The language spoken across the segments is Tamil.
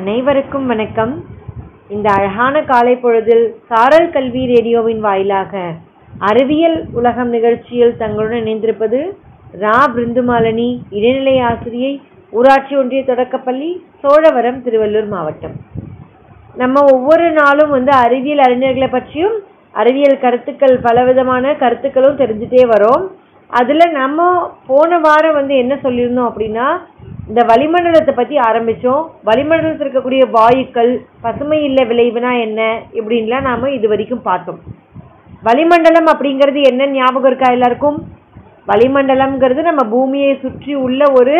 அனைவருக்கும் வணக்கம். இந்த அழகான காலை பொழுதில் சாரல் கல்வி ரேடியோவின் வாயிலாக அறிவியல் உலகம் நிகழ்ச்சியில் தங்களுடன் இணைந்திருப்பது ரா. பிருந்துமாலினி இடைநிலை ஆசிரியை ஊராட்சி ஒன்றிய தொடக்கப்பள்ளி சோழவரம் திருவள்ளூர் மாவட்டம். நம்ம ஒவ்வொரு நாளும் வந்து அறிவியல் அறிஞர்களை பற்றியும் அறிவியல் கருத்துக்கள் பலவிதமான கருத்துக்களும் தெரிஞ்சுட்டே வரோம். அதில் நம்ம போன வாரம் வந்து என்ன சொல்லியிருந்தோம் அப்படின்னா இந்த வளிமண்டலத்தை பற்றி ஆரம்பித்தோம் வளிமண்டலத்தில் இருக்கக்கூடிய வாயுக்கள் பசுமை இல்லை விளைவுனா என்ன இப்படின்லாம் நாம் இது வரைக்கும் பார்த்தோம். வளிமண்டலம் அப்படிங்கிறது என்ன ஞாபகம் இருக்கா எல்லாருக்கும்? வளிமண்டலம்ங்கிறது நம்ம பூமியை சுற்றி உள்ள ஒரு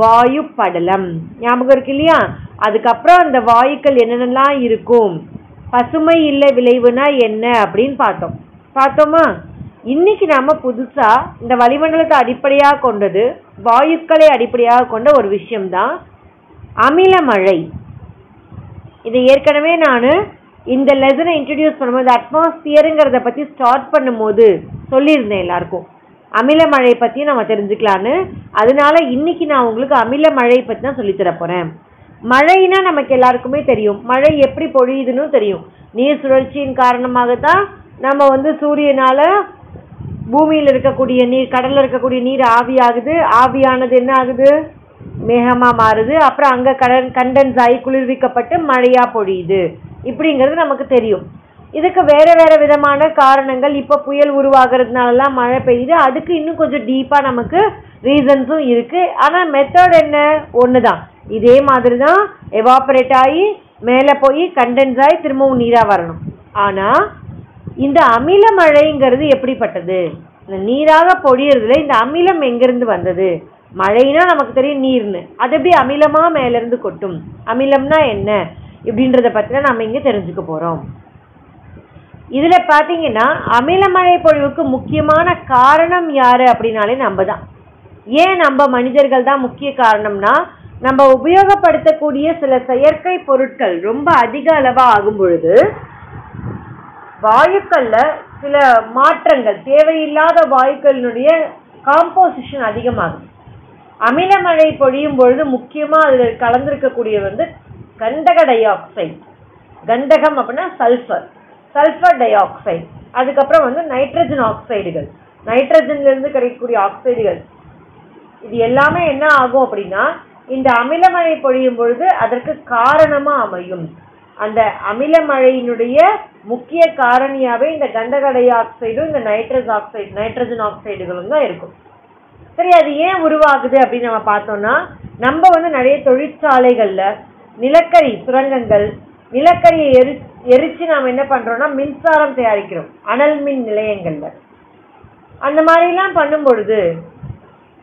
வாயு படலம் ஞாபகம் இருக்கு இல்லையா? அதுக்கப்புறம் அந்த வாயுக்கள் என்னென்னலாம் இருக்கும்? பசுமை இல்லை விளைவுனா என்ன அப்படின்னு பார்த்தோம். பார்த்தோமா? இன்னைக்கு நாம புதுசா இந்த வளிமண்டலத்தை அடிப்படையாக கொண்டது வாயுக்களை அடிப்படையாக கொண்ட ஒரு விஷயம்தான் அமில மழை. இதை ஏற்கனவே நான் இந்த லெசனை இன்ட்ரடியூஸ் பண்ணும்போது அட்மாஸ்பியருங்கிறத பற்றி ஸ்டார்ட் பண்ணும்போது சொல்லியிருந்தேன் எல்லாருக்கும். அமில மழை பற்றி நம்ம தெரிஞ்சுக்கலான்னு. அதனால இன்னைக்கு நான் உங்களுக்கு அமில மழை பற்றி தான் சொல்லித்தர போகிறேன் மழைனா நமக்கு எல்லாருக்குமே தெரியும். மழை எப்படி பொழியுதுன்னு தெரியும். நீர் சுழற்சியின் காரணமாக தான் நம்ம வந்து சூரியனால பூமியில் இருக்கக்கூடிய நீர் கடலில் இருக்கக்கூடிய நீர் ஆவியாகுது ஆவியானது என்ன ஆகுது? மேகமாக மாறுது. அப்புறம் அங்கே கடன் கண்டன்ஸ் ஆகி குளிர்விக்கப்பட்டு மழையாக பொழியுது. இப்படிங்கிறது நமக்கு தெரியும். இதுக்கு வேறு வேறு விதமான காரணங்கள். இப்போ புயல் உருவாகிறதுனாலலாம் மழை பெய்யுது. அதுக்கு இன்னும் கொஞ்சம் டீப்பாக நமக்கு ரீசன்ஸும் இருக்குது ஆனால் மெத்தட் என்ன? ஒன்று தான் இதே மாதிரி தான் எவாப்ரேட் ஆகி மேலே போய் கண்டென்ஸ் ஆகி திரும்பவும் நீராக வரணும். ஆனால் இந்த அமில மழைங்கிறது எப்படிப்பட்டது? இந்த நீராக பொழியறதுல இந்த அமிலம் எங்கிருந்து வந்தது? மழைனா நமக்கு தெரியும் நீர்னு. அது எப்படி அமிலமா மேல இருந்து கொட்டும்? அமிலம்னா என்ன? இப்படின்றத பத்தி நம்ம இங்க தெரிஞ்சுக்க போறோம். இதுல பாத்தீங்கன்னா அமில மழை பொழிவுக்கு முக்கியமான காரணம் யாரு அப்படின்னாலே நம்ம தான். ஏன் நம்ம மனிதர்கள் தான் முக்கிய காரணம்னா நம்ம உபயோகப்படுத்தக்கூடிய சில செயற்கை பொருட்கள் ரொம்ப அதிக அளவா ஆகும் பொழுது வாயுக்கள்ல சில மாற்றங்கள் தேவையில்லாத வாயுக்களினுடைய காம்போசிஷன் அதிகமாகும். அமில மழை பொழியும் பொழுது முக்கியமா அதில் கலந்திருக்கக்கூடிய வந்து கந்தக டை ஆக்சைடு கந்தகம் அப்படின்னா சல்ஃபர் சல்ஃபர் டை ஆக்சைடு அதுக்கப்புறம் வந்து நைட்ரஜன் ஆக்சைடுகள் நைட்ரஜன்ல இருந்து கிடைக்கக்கூடிய ஆக்சைடுகள் இது எல்லாமே என்ன ஆகும் அப்படின்னா இந்த அமிலமழை பொழியும் பொழுது அதற்கு காரணமா அமையும். அந்த அமில மழையினுடைய முக்கிய காரணியாவே இந்த கந்தக டை ஆக்சைடும் இந்த நைட்ரஸ் ஆக்சைடு நைட்ரஜன் ஆக்சைடுகளும் தான் இருக்கும். சரி அது ஏன் உருவாகுது அப்படின்னு நம்ம பார்த்தோம்னா நம்ம வந்து நிறைய தொழிற்சாலைகள்ல நிலக்கரி சுரங்கங்கள் நிலக்கரியை எரி எரிச்சு நாம் என்ன பண்றோம்னா மின்சாரம் தயாரிக்கிறோம். அனல் மின் நிலையங்கள்ல. அந்த மாதிரிலாம் பண்ணும் பொழுது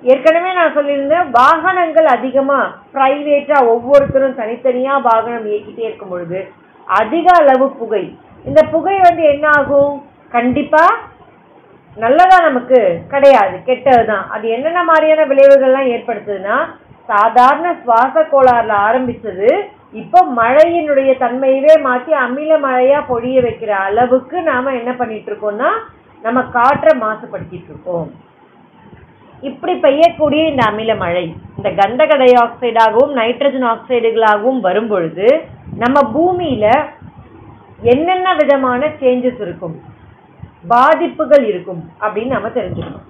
ஏற்கனவே நான் சொல்லியிருந்தேன் வாகனங்கள் அதிகமா பிரைவேட்டா ஒவ்வொருத்தரும் தனித்தனியா வாகனம் இயக்கிட்டே இருக்கும் பொழுது அதிக அளவு புகை. இந்த புகை வந்து என்ன ஆகும்? கண்டிப்பா நல்லதா நமக்கு கிடையாது கெட்டதுதான். அது என்னென்ன மாதிரியான விளைவுகள்லாம் ஏற்படுத்துதுன்னா சாதாரண சுவாச கோளாறுல ஆரம்பிச்சது இப்போ மழையினுடைய தன்மையவே மாற்றி அமில மழையா பொழிய வைக்கிற அளவுக்கு நாம என்ன பண்ணிட்டு இருக்கோம்னா நம்ம காற்றை மாசுபடுத்திட்டு இருக்கோம். இப்படி பெய்யக்கூடிய இந்த அமில மழை இந்த கந்தக டை ஆக்சைடாகவும் நைட்ரஜன் ஆக்சைடுகளாகவும் வரும்பொழுது நம்ம பூமியில என்னென்ன விதமான சேஞ்சஸ் இருக்கும் பாதிப்புகள் இருக்கும் அப்படின்னு நம்ம தெரிஞ்சுக்கணும்.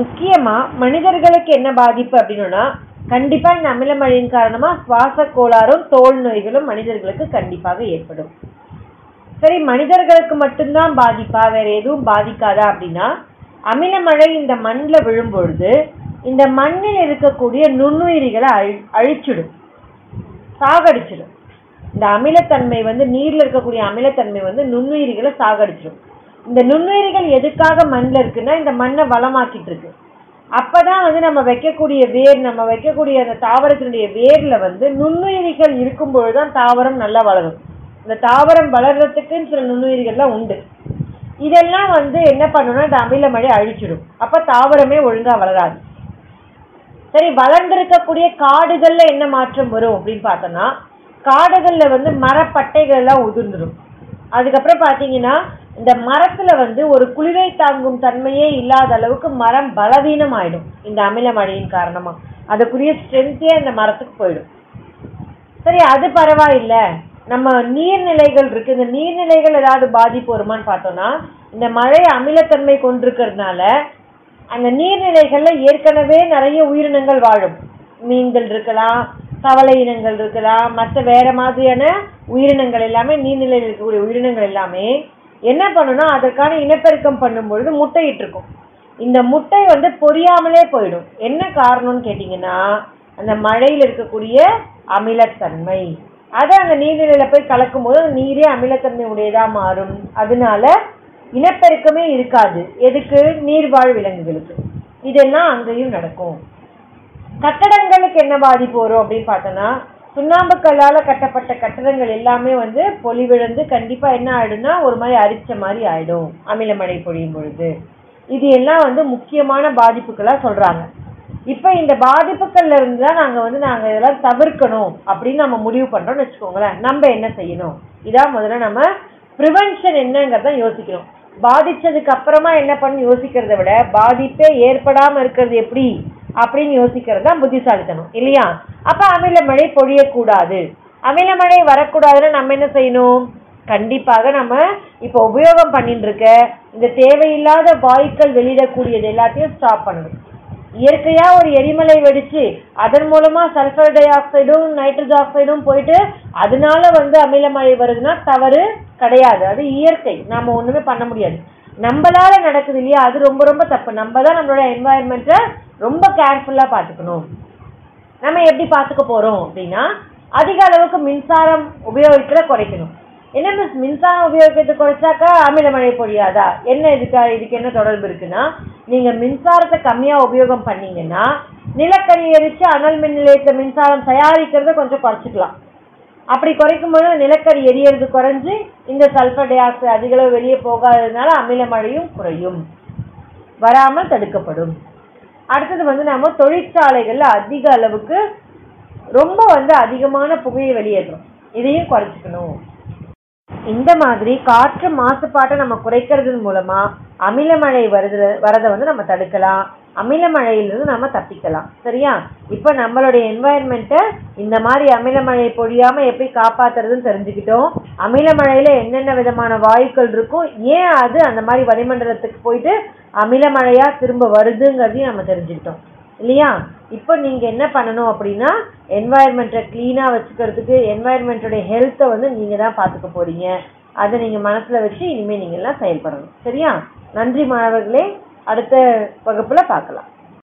முக்கியமா மனிதர்களுக்கு என்ன பாதிப்பு அப்படின்னா கண்டிப்பா இந்த அமில மழையின் காரணமா சுவாச கோளாறும் தோல் நோய்களும் மனிதர்களுக்கு கண்டிப்பாக ஏற்படும். சரி மனிதர்களுக்கு மட்டும்தான் பாதிப்பா வேற எதுவும் பாதிக்காதா அப்படின்னா அமில மழை இந்த மண்ணில் விழும்பொழுது இந்த மண்ணில் இருக்கக்கூடிய நுண்ணுயிரிகளை அழி அழிச்சிடும். சாகடிச்சிடும். இந்த அமிலத்தன்மை வந்து நீர்ல இருக்கக்கூடிய அமிலத்தன்மை வந்து நுண்ணுயிரிகளை சாகடிச்சிடும். இந்த நுண்ணுயிரிகள் எதுக்காக மண்ணில் இருக்குன்னா இந்த மண்ணை வளமாக்கிட்டு இருக்கு. அப்பதான் வந்து நம்ம வைக்கக்கூடிய வேர் நம்ம வைக்கக்கூடிய அந்த தாவரத்தினுடைய வேர்ல வந்து நுண்ணுயிரிகள் இருக்கும்பொழுது தான் தாவரம் நல்லா வளரும். இந்த தாவரம் வளர்றதுக்குன்னு சில நுண்ணுயிரிகள்லாம் உண்டு. இதெல்லாம் வந்து என்ன பண்ணணும்னா இந்த அமில மழை அழிச்சிடும். அப்ப தாவரமே ஒழுங்கா வளராது. சரி வளர்ந்திருக்கக்கூடிய காடுகள்ல என்ன மாற்றம் வரும் அப்படின்னு பார்த்தோம்னா காடுகள்ல வந்து மரப்பட்டைகள் எல்லாம் உதிர்ந்துடும் அதுக்கப்புறம் பாத்தீங்கன்னா இந்த மரத்துல வந்து ஒரு குளிரை தாங்கும் தன்மையே இல்லாத அளவுக்கு மரம் பலவீனம் ஆயிடும் இந்த அமில மழையின் காரணமா. அதுக்குரிய ஸ்ட்ரென்த்தே அந்த மரத்துக்கு போயிடும். சரி அது பரவாயில்லை. நம்ம நீர்நிலைகள் இருக்கு. இந்த நீர்நிலைகள் ஏதாவது பாதிப்பு வருமான்னு பார்த்தோம்னா இந்த மழை அமிலத்தன்மை கொண்டிருக்கிறதுனால அந்த நீர்நிலைகள்ல ஏற்கனவே நிறைய உயிரினங்கள் வாழும். மீன்கள் இருக்கலாம் கவலை இனங்கள் இருக்கலாம் மற்ற வேற மாதிரியான உயிரினங்கள் எல்லாமே நீர்நிலையில் இருக்கக்கூடிய உயிரினங்கள் எல்லாமே என்ன பண்ணுன்னா அதற்கான இனப்பெருக்கம் பண்ணும் பொழுது முட்டையிட்டு இருக்கும். இந்த முட்டை வந்து பொரியாமலே போயிடும். என்ன காரணம்னு கேட்டிங்கன்னா அந்த மழையில் இருக்கக்கூடிய அமிலத்தன்மை. அதை அந்த நீர்நிலையில போய் கலக்கும் போது நீரே அமிலத்தன்மை உடையதா மாறும். அதனால இனப்பெருக்கமே இருக்காது. எதுக்கு? நீர்வாழ் விலங்குகளுக்கு. இதெல்லாம் அங்கேயும் நடக்கும். கட்டடங்களுக்கு என்ன பாதிப்பு வரும் அப்படின்னு பார்த்தோன்னா சுண்ணாம்புக்கல்லால் கட்டப்பட்ட கட்டடங்கள் எல்லாமே வந்து பொலிவிழந்து கண்டிப்பாக என்ன ஆயிடும்னா ஒரு மாதிரி அரிச்ச மாதிரி ஆயிடும். அமிலமடை பொழியும் பொழுது. இது எல்லாம் வந்து முக்கியமான பாதிப்புகளாக சொல்கிறாங்க இப்ப இந்த பாதிப்புகள்ல இருந்து தான் நாங்க வந்து நாங்க இதெல்லாம் தவிர்க்கணும் அப்படின்னு நம்ம முடிவு பண்றோம்னு வச்சுக்கோங்களேன். நம்ம என்ன செய்யணும்? இதான் முதல்ல நம்ம ப்ரிவென்ஷன் என்னங்கிறத யோசிக்கணும். பாதிச்சதுக்கு அப்புறமா என்ன பண்ணு யோசிக்கிறத விட பாதிப்பே ஏற்படாம இருக்கிறது எப்படி அப்படின்னு யோசிக்கிறது தான் புத்திசாலித்தனம். இல்லையா? அப்ப அமில மழை பொழியக்கூடாது. அமில மழை வரக்கூடாதுன்னு நம்ம என்ன செய்யணும்? கண்டிப்பாக நம்ம இப்போ உபயோகம் பண்ணிட்டு இருக்க இந்த தேவையில்லாத வாயுக்கள் வெளியிடக்கூடியது எல்லாத்தையும் ஸ்டாப் பண்ணணும். இயற்கையா ஒரு எரிமலை வெடிச்சு அதன் மூலமா சல்பர் டை ஆக்சைடும் நைட்ரஜன் ஆக்சைடும் போயிட்டு அதனால வந்து அமிலமழை வருதுன்னா தவறு கிடையாது. அது இயற்கை. நாம ஒண்ணுமே பண்ண முடியாது. நம்மளால நடக்குது இல்லையா? அது ரொம்ப ரொம்ப தப்பு. நம்ம தான் நம்மளோட என்வாயன்மெண்ட்டை ரொம்ப கேர்ஃபுல்லா பாத்துக்கணும் நம்ம எப்படி பாத்துக்க போறோம் அப்படின்னா அதிக அளவுக்கு மின்சாரம் உபயோகிக்கிற குறைக்கணும். என்ன மிஸ் மின்சாரம் உபயோகிக்கிறது குறைச்சாக்கா அமில மழை பொழியாதா? என்ன இதுக்கு இதுக்கு என்ன தொடர்பு இருக்குன்னா நீங்க மின்சாரத்தை கம்மியா உபயோகம் பண்ணீங்கன்னா நிலக்கரி எரிச்சு அனல் மின் நிலையத்தில் மின்சாரம் தயாரிக்கிறத கொஞ்சம் குறைச்சிக்கலாம். அப்படி குறைக்கும் போது நிலக்கரி எரியறது குறைஞ்சு இந்த சல்பர் டை ஆக்சைடு அதிகளவு வெளியே போகாததுனால அமில மழையும் குறையும். வராமல் தடுக்கப்படும். அடுத்தது வந்து நம்ம தொழிற்சாலைகளில் அதிக அளவுக்கு ரொம்ப வந்து அதிகமான புகையை வெளியேற்றும் இதையும் குறைச்சிக்கணும். இந்த மாதிரி காற்று மாசுபாட்டை நம்ம குறைக்கிறதன் மூலமா அமிலமழை வருது வரதை வந்து நம்ம தடுக்கலாம். அமிலமழையிலிருந்து நம்ம தப்பிக்கலாம். சரியா? இப்போ நம்மளுடைய என்வாயன்மெண்ட்டை இந்த மாதிரி அமிலமழை பொழியாம எப்படி காப்பாத்துறதுன்னு தெரிஞ்சுக்கிட்டோம். அமிலமழையில் என்னென்ன விதமான வாயுக்கள் இருக்கும் ஏன் அது அந்த மாதிரி வளிமண்டலத்துக்கு போயிட்டு அமிலமழையாக திரும்ப வருதுங்கிறதையும் நம்ம தெரிஞ்சுக்கிட்டோம். இல்லையா? இப்போ நீங்கள் என்ன பண்ணணும் அப்படின்னா என்வாயர்மெண்ட்டை க்ளீனாக வச்சுக்கிறதுக்கு என்வாயர்மெண்ட்டோடைய ஹெல்த்தை வந்து நீங்கள் தான் பார்த்துக்க போகிறீங்க அதை நீங்கள் மனசில் வச்சு இனிமேல் நீங்க எல்லாம் செயல்படணும். சரியா? நன்றி மாணவர்களே. அடுத்த வகுப்பில் பார்க்கலாம்.